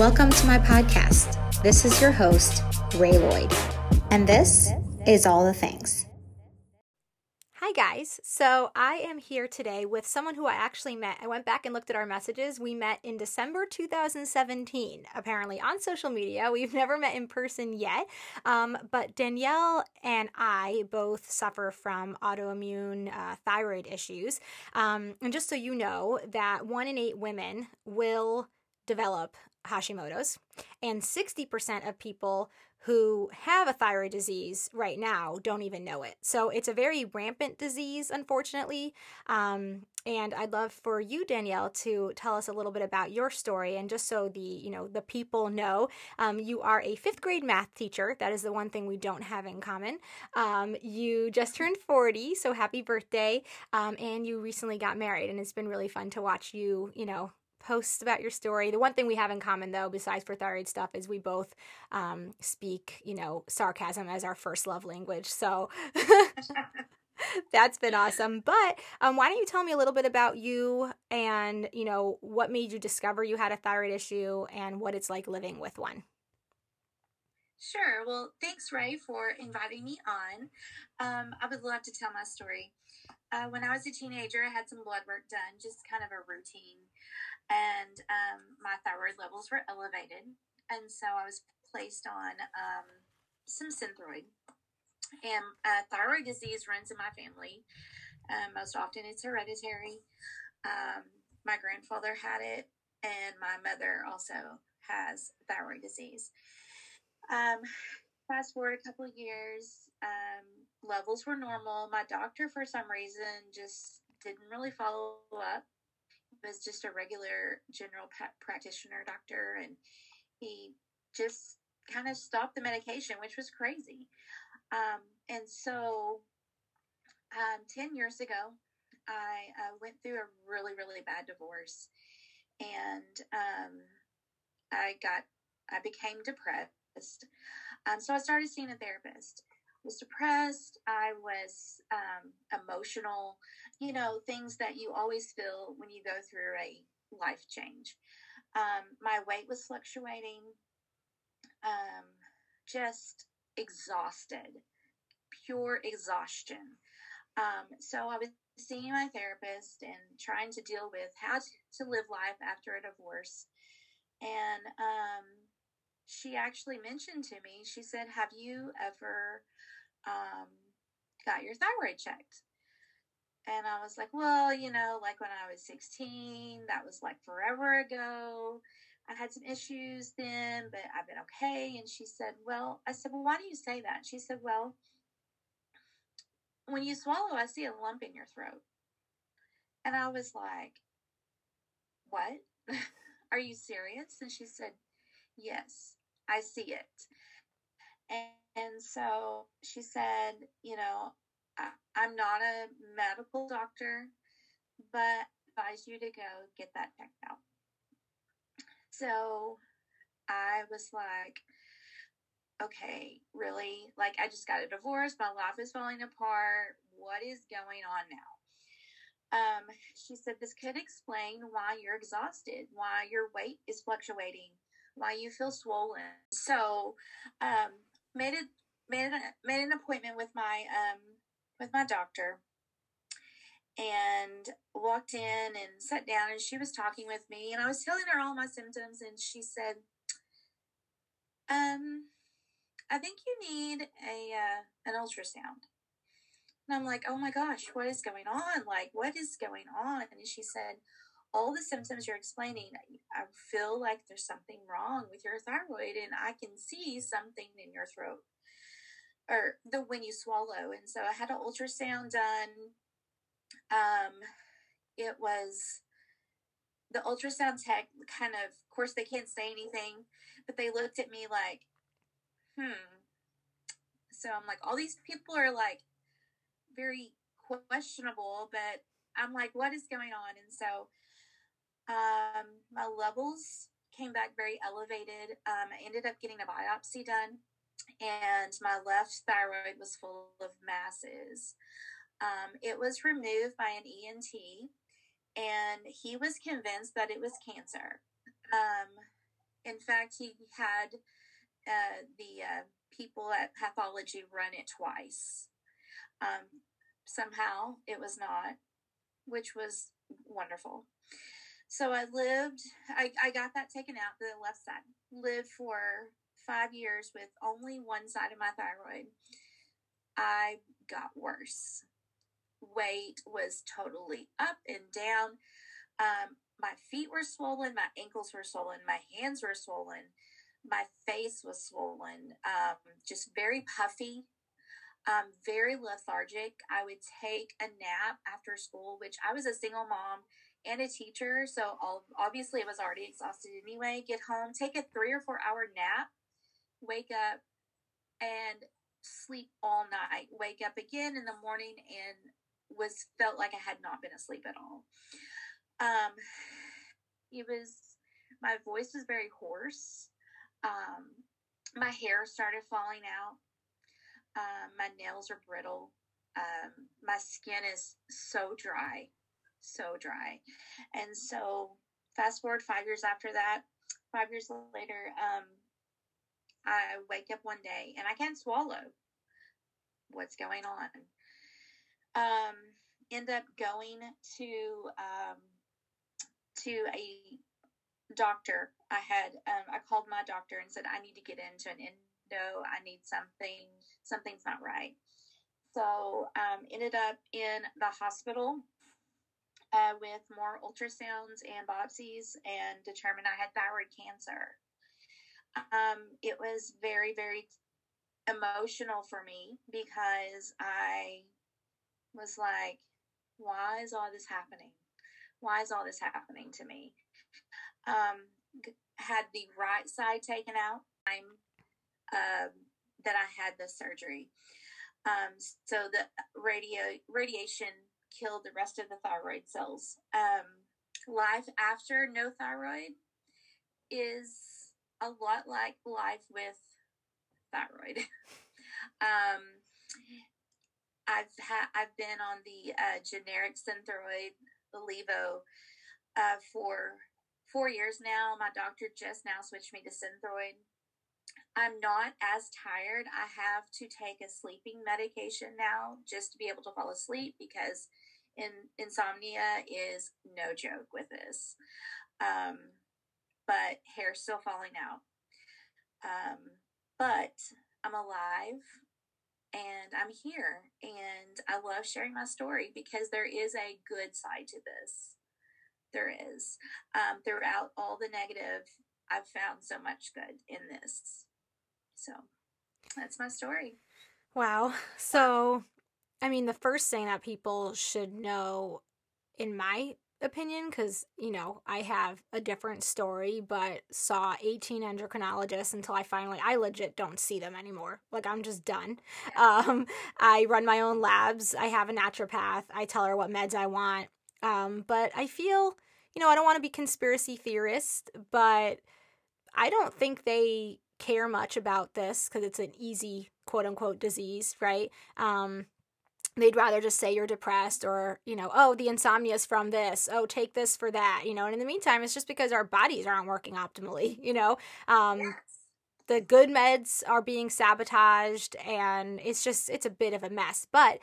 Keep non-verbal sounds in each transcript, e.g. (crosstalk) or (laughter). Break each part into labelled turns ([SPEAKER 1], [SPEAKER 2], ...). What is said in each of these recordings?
[SPEAKER 1] Welcome to my podcast. This is your host, Ray Lloyd, and this is All the Things.
[SPEAKER 2] Hi, guys. So, I am here today with someone who I actually met. I went back and looked at our messages. We met in December 2017, apparently on social media. We've never met in person yet. Um, but Danielle and I both suffer from autoimmune uh, thyroid issues. Um, and just so you know, that one in eight women will develop Hashimoto's, and 60% of people who have a thyroid disease right now don't even know it. So it's a very rampant disease, unfortunately. Um, and I'd love for you, Danielle, to tell us a little bit about your story. And just so the you know the people know, um, you are a fifth grade math teacher. That is the one thing we don't have in common. Um, you just turned forty, so happy birthday! Um, and you recently got married, and it's been really fun to watch you, you know, posts about your story. The one thing we have in common, though, besides for thyroid stuff, is we both um, speak, you know, sarcasm as our first love language. So (laughs) that's been awesome. But um, why don't you tell me a little bit about you and, you know, what made you discover you had a thyroid issue and what it's like living with one?
[SPEAKER 3] Sure. Well, thanks, Ray, for inviting me on. Um, I would love to tell my story. Uh, when I was a teenager, I had some blood work done, just kind of a routine and um, my thyroid levels were elevated, and so I was placed on um, some Synthroid. And uh, thyroid disease runs in my family. Um, most often, it's hereditary. Um, my grandfather had it, and my mother also has thyroid disease. Um, fast forward a couple years, um, levels were normal. My doctor, for some reason, just didn't really follow up was just a regular general practitioner doctor, and he just kind of stopped the medication, which was crazy. Um, and so, um, 10 years ago, I uh, went through a really, really bad divorce. And um, I got, I became depressed. Um, so I started seeing a therapist was depressed. I was um, emotional, you know, things that you always feel when you go through a life change. Um, my weight was fluctuating, um, just exhausted, pure exhaustion. Um, so I was seeing my therapist and trying to deal with how to live life after a divorce. And um, she actually mentioned to me, she said, Have you ever um, got your thyroid checked? And I was like, Well, you know, like when I was 16, that was like forever ago. I had some issues then, but I've been okay. And she said, Well, I said, Well, why do you say that? She said, Well, when you swallow, I see a lump in your throat. And I was like, What? (laughs) Are you serious? And she said, Yes. I see it. And, and so she said, you know, I, I'm not a medical doctor, but advise you to go get that checked out. So I was like, okay, really? Like, I just got a divorce. My life is falling apart. What is going on now? Um, she said, this could explain why you're exhausted, why your weight is fluctuating, why you feel swollen. So, um, made it made an, made an appointment with my um with my doctor and walked in and sat down and she was talking with me and I was telling her all my symptoms and she said um I think you need a uh, an ultrasound. And I'm like, "Oh my gosh, what is going on? Like what is going on?" And she said, all the symptoms you're explaining, I feel like there's something wrong with your thyroid, and I can see something in your throat or the when you swallow. And so I had an ultrasound done. Um, it was the ultrasound tech kind of, of course, they can't say anything, but they looked at me like, hmm. So I'm like, all these people are like very questionable, but I'm like, what is going on? And so um, my levels came back very elevated. Um, I ended up getting a biopsy done, and my left thyroid was full of masses. Um, it was removed by an ENT, and he was convinced that it was cancer. Um, In fact, he had uh, the uh, people at pathology run it twice. Um, somehow it was not, which was wonderful. So I lived, I, I got that taken out, the left side, lived for five years with only one side of my thyroid. I got worse. Weight was totally up and down. Um, my feet were swollen, my ankles were swollen, my hands were swollen, my face was swollen, um, just very puffy, um, very lethargic. I would take a nap after school, which I was a single mom and a teacher, so obviously I was already exhausted anyway. Get home, take a three or four hour nap, wake up, and sleep all night. Wake up again in the morning and was felt like I had not been asleep at all. Um, it was my voice was very hoarse. Um, my hair started falling out. Um, my nails are brittle. Um, my skin is so dry, so dry. And so, fast forward five years after that, five years later, um, I wake up one day and I can't swallow. What's going on? Um, end up going to um, to a doctor. I had um, I called my doctor and said I need to get into an endo. I need something. Something's not right. So um, ended up in the hospital uh, with more ultrasounds and biopsies and determined I had thyroid cancer. Um, it was very very emotional for me because I was like, why is all this happening? Why is all this happening to me? Um, had the right side taken out time um, that I had the surgery. Um, so the radio radiation killed the rest of the thyroid cells. Um, life after no thyroid is a lot like life with thyroid. (laughs) um, I've had I've been on the uh, generic Synthroid Levo uh, for four years now. My doctor just now switched me to Synthroid. I'm not as tired. I have to take a sleeping medication now just to be able to fall asleep because in, insomnia is no joke with this. Um, but hair still falling out. Um, but I'm alive and I'm here and I love sharing my story because there is a good side to this. There is. Um, throughout all the negative, I've found so much good in this. So that's my story.
[SPEAKER 2] Wow. So, I mean, the first thing that people should know, in my opinion because you know i have a different story but saw 18 endocrinologists until i finally i legit don't see them anymore like i'm just done um, i run my own labs i have a naturopath i tell her what meds i want um, but i feel you know i don't want to be conspiracy theorist but i don't think they care much about this because it's an easy quote unquote disease right? Um, they'd rather just say you're depressed or you know oh the insomnia is from this. Oh take this for that you know? And in the meantime it's just because our bodies aren't working optimally you know? Um yes. the good meds are being sabotaged and it's just it's a bit of a mess. But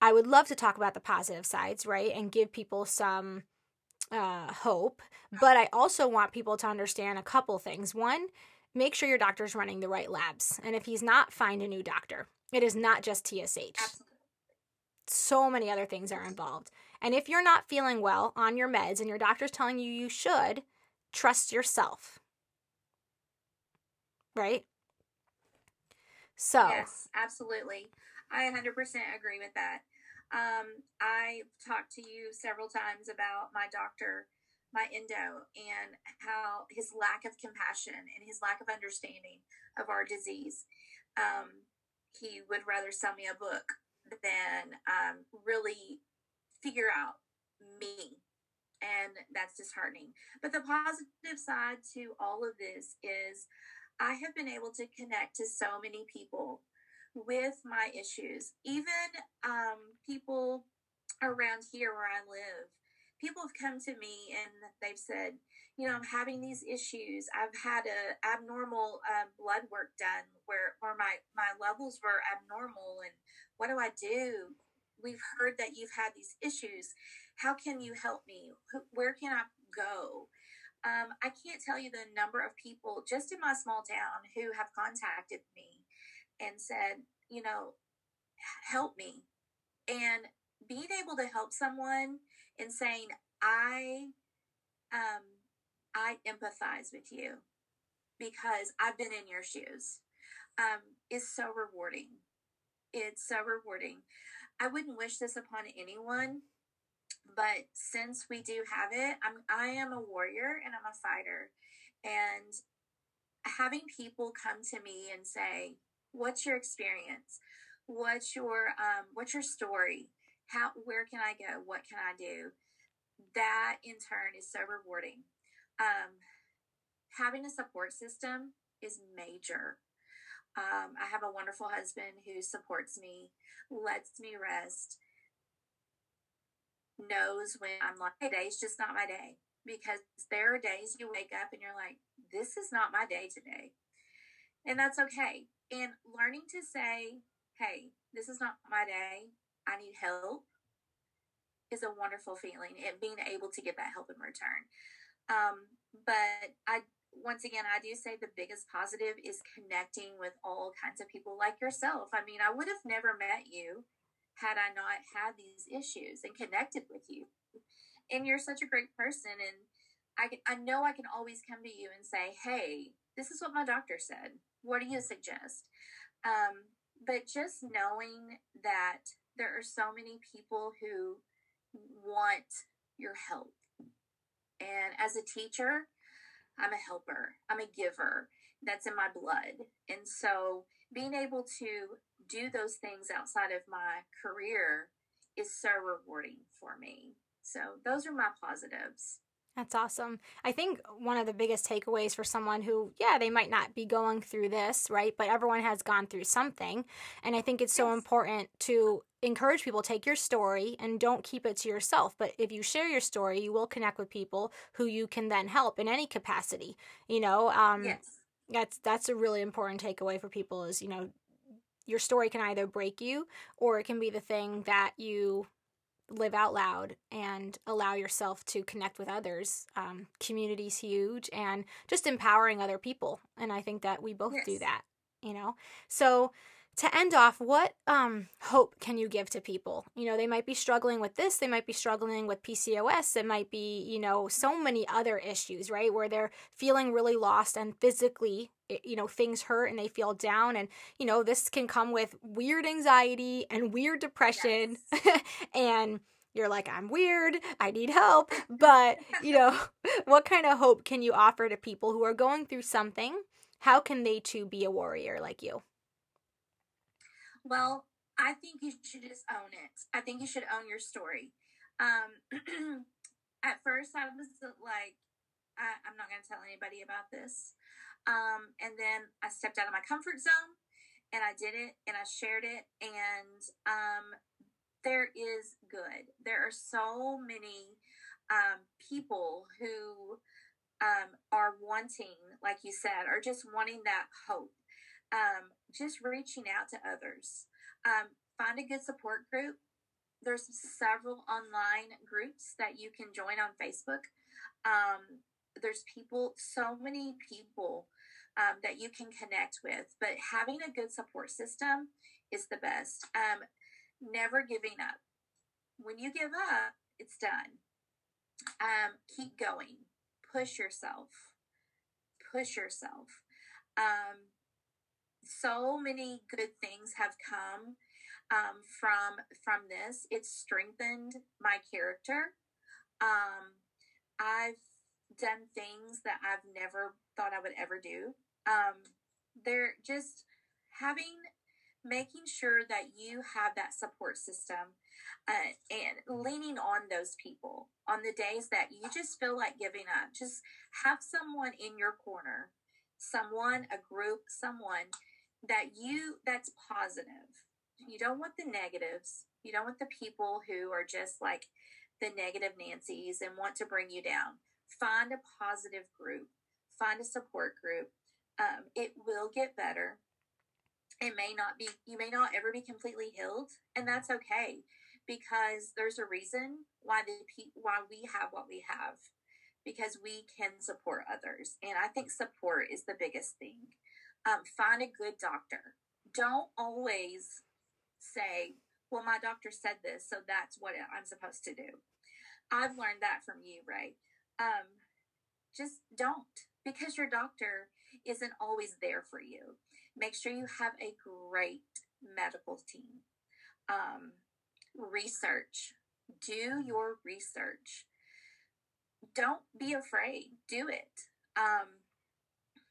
[SPEAKER 2] i would love to talk about the positive sides right and give people some uh hope but i also want people to understand a couple things one make sure your doctor's running the right labs and if he's not find a new doctor it is not just tsh Absolutely so many other things are involved. And if you're not feeling well on your meds and your doctor's telling you you should, trust yourself. Right? So.
[SPEAKER 3] Yes, absolutely. I 100% agree with that. Um, I've talked to you several times about my doctor, my endo, and how his lack of compassion and his lack of understanding of our disease. Um, he would rather sell me a book than um, really figure out me. And that's disheartening. But the positive side to all of this is I have been able to connect to so many people with my issues, even um, people around here where I live people have come to me and they've said, you know, I'm having these issues. I've had a abnormal uh, blood work done where where my my levels were abnormal, and what do I do? We've heard that you've had these issues. How can you help me? Where can I go? Um, I can't tell you the number of people just in my small town who have contacted me and said, you know, help me. And being able to help someone and saying, I um, I empathize with you because I've been in your shoes um, is so rewarding. It's so rewarding. I wouldn't wish this upon anyone, but since we do have it, I'm I am a warrior and I'm a fighter, and having people come to me and say, "What's your experience? What's your um, what's your story? How where can I go? What can I do?" That in turn is so rewarding um, having a support system is major. Um, I have a wonderful husband who supports me, lets me rest, knows when I'm like, hey, today's just not my day. Because there are days you wake up and you're like, this is not my day today. And that's okay. And learning to say, hey, this is not my day. I need help is a wonderful feeling and being able to get that help in return. Um, but I, once again, I do say the biggest positive is connecting with all kinds of people like yourself. I mean, I would have never met you had I not had these issues and connected with you. And you're such a great person. And I, can, I know I can always come to you and say, hey, this is what my doctor said. What do you suggest? Um, but just knowing that there are so many people who want your help and as a teacher, I'm a helper, I'm a giver. That's in my blood. And so being able to do those things outside of my career is so rewarding for me. So those are my positives.
[SPEAKER 2] That's awesome. I think one of the biggest takeaways for someone who, yeah, they might not be going through this, right? But everyone has gone through something. And I think it's so yes. important to encourage people take your story and don't keep it to yourself. But if you share your story, you will connect with people who you can then help in any capacity. You know, um, yes. that's that's a really important takeaway for people is, you know, your story can either break you or it can be the thing that you live out loud and allow yourself to connect with others. Um, community's huge and just empowering other people. And I think that we both yes. do that, you know? So, to end off, what um, hope can you give to people? You know, they might be struggling with this, they might be struggling with PCOS, it might be, you know, so many other issues, right? Where they're feeling really lost and physically, you know, things hurt and they feel down. And, you know, this can come with weird anxiety and weird depression. Yes. (laughs) and, you're like, I'm weird, I need help. But, you know, (laughs) what kind of hope can you offer to people who are going through something? How can they too be a warrior like you?
[SPEAKER 3] Well, I think you should just own it. I think you should own your story. Um, (clears throat) at first, I was like, I, am not going to tell anybody about this. Um, and then I stepped out of my comfort zone and I did it and I shared it. And um, there is good. There are so many um, people who um, are wanting, like you said, are just wanting that hope um, just reaching out to others. Um, find a good support group. There's several online groups that you can join on Facebook. Um, there's people, so many people um, that you can connect with, but having a good support system is the best. Um, never giving up. When you give up, it's done. Um, keep going. Push yourself. Push yourself. Um, so many good things have come um, from from this. It's strengthened my character. Um, I've done things that I've never thought I would ever do. Um, they're just having making sure that you have that support system uh, and leaning on those people on the days that you just feel like giving up just have someone in your corner someone a group someone that you that's positive you don't want the negatives you don't want the people who are just like the negative Nancy's and want to bring you down. Find a positive group, find a support group. Um, it will get better. It may not be, you may not ever be completely healed, and that's okay because there's a reason why the why we have what we have because we can support others and i think support is the biggest thing um, find a good doctor don't always say well my doctor said this so that's what i'm supposed to do i've learned that from you ray um, just don't because your doctor isn't always there for you make sure you have a great medical team um, research. Do your research. Don't be afraid. Do it. Um,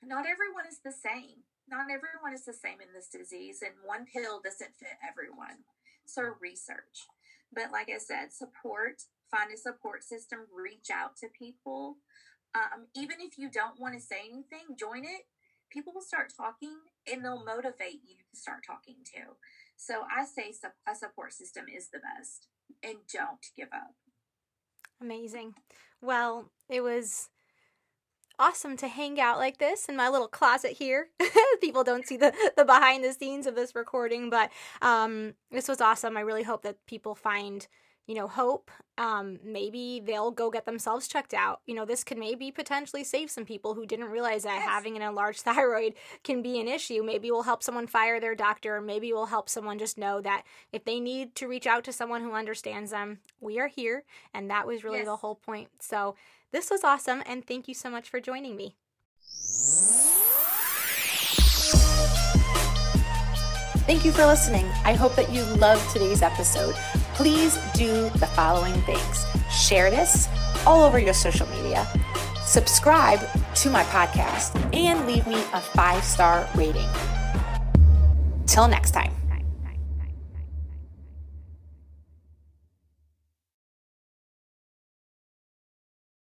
[SPEAKER 3] not everyone is the same. Not everyone is the same in this disease, and one pill doesn't fit everyone. So, research. But, like I said, support, find a support system, reach out to people. Um, even if you don't want to say anything, join it. People will start talking and they'll motivate you to start talking too. So I say a support system is the best and don't give up.
[SPEAKER 2] Amazing. Well, it was awesome to hang out like this in my little closet here. (laughs) People don't see the, the behind the scenes of this recording, but um, this was awesome. I really hope that people find you know, hope. Um, maybe they'll go get themselves checked out. You know, this could maybe potentially save some people who didn't realize that yes. having an enlarged (laughs) thyroid can be an issue. Maybe we'll help someone fire their doctor, or maybe we'll help someone just know that if they need to reach out to someone who understands them, we are here. And that was really yes. the whole point. So this was awesome. And thank you so much for joining me.
[SPEAKER 4] Thank you for listening. I hope that you loved today's episode. Please do the following things share this all over your social media, subscribe to my podcast, and leave me a five star rating. Till next time.